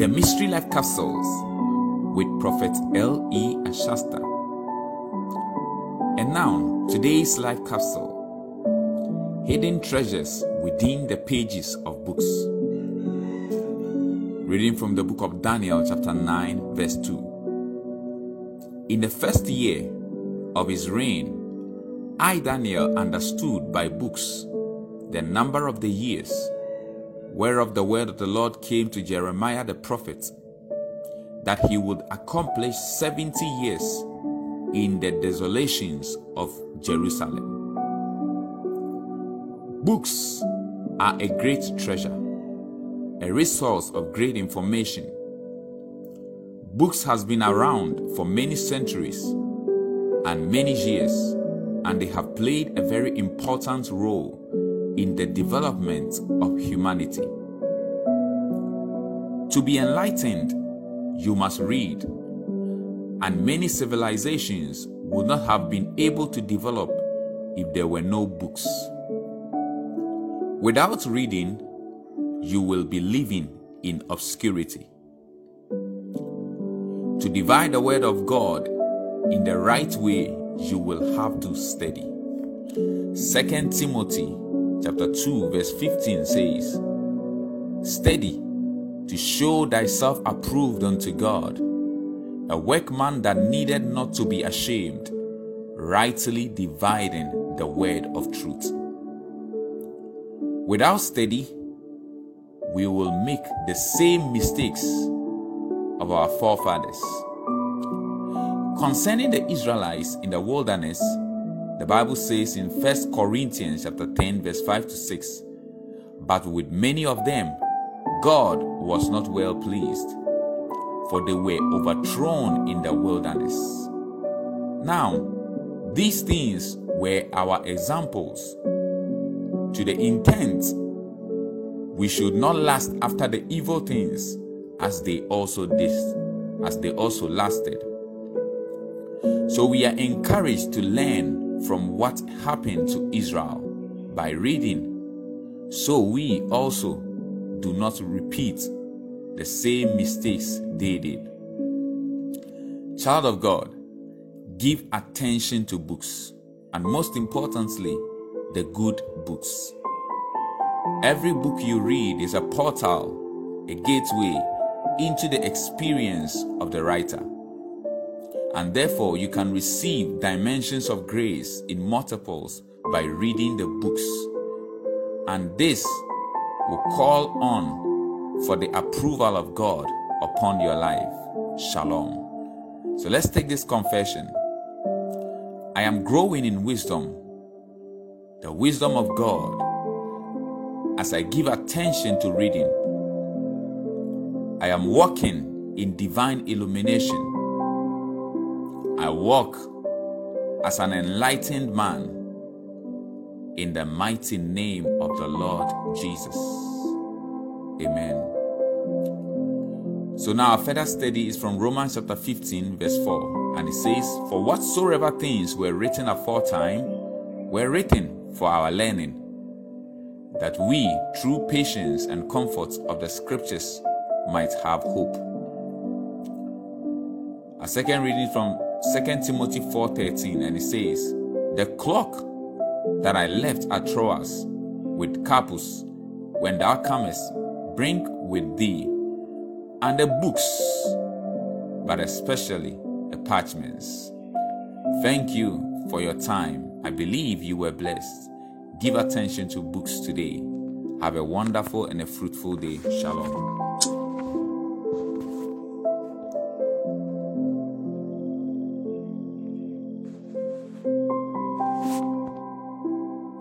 The Mystery Life Capsules with Prophet L. E. Ashasta. And now, today's life capsule Hidden Treasures Within the Pages of Books. Reading from the book of Daniel, chapter 9, verse 2. In the first year of his reign, I, Daniel, understood by books the number of the years, whereof the word of the Lord came to Jeremiah the prophet, that he would accomplish 70 years in the desolations of Jerusalem. Books are a great treasure a resource of great information. Books has been around for many centuries and many years and they have played a very important role in the development of humanity. To be enlightened, you must read, and many civilizations would not have been able to develop if there were no books. Without reading, you will be living in obscurity. To divide the word of God in the right way, you will have to study. 2 Timothy chapter 2 verse 15 says, Steady to show thyself approved unto God, a workman that needed not to be ashamed, rightly dividing the word of truth. Without steady, we will make the same mistakes of our forefathers. Concerning the Israelites in the wilderness, the Bible says in 1 Corinthians chapter 10 verse 5 to 6, but with many of them God was not well pleased, for they were overthrown in the wilderness. Now, these things were our examples to the intent we should not last after the evil things as they also did, as they also lasted. So we are encouraged to learn from what happened to Israel by reading, so we also do not repeat the same mistakes they did. Child of God, give attention to books, and most importantly, the good books. Every book you read is a portal, a gateway into the experience of the writer. And therefore, you can receive dimensions of grace in multiples by reading the books. And this will call on for the approval of God upon your life. Shalom. So let's take this confession. I am growing in wisdom, the wisdom of God as I give attention to reading. I am walking in divine illumination. I walk as an enlightened man in the mighty name of the Lord Jesus. Amen. So now our further study is from Romans chapter 15, verse 4. And it says, For whatsoever things were written aforetime were written for our learning that we, through patience and comfort of the scriptures, might have hope. A second reading from 2 Timothy 4:13, and it says, The clock that I left at Troas with Carpus, when thou comest, bring with thee, and the books, but especially the parchments. Thank you for your time. I believe you were blessed. Give attention to books today. Have a wonderful and a fruitful day. Shalom.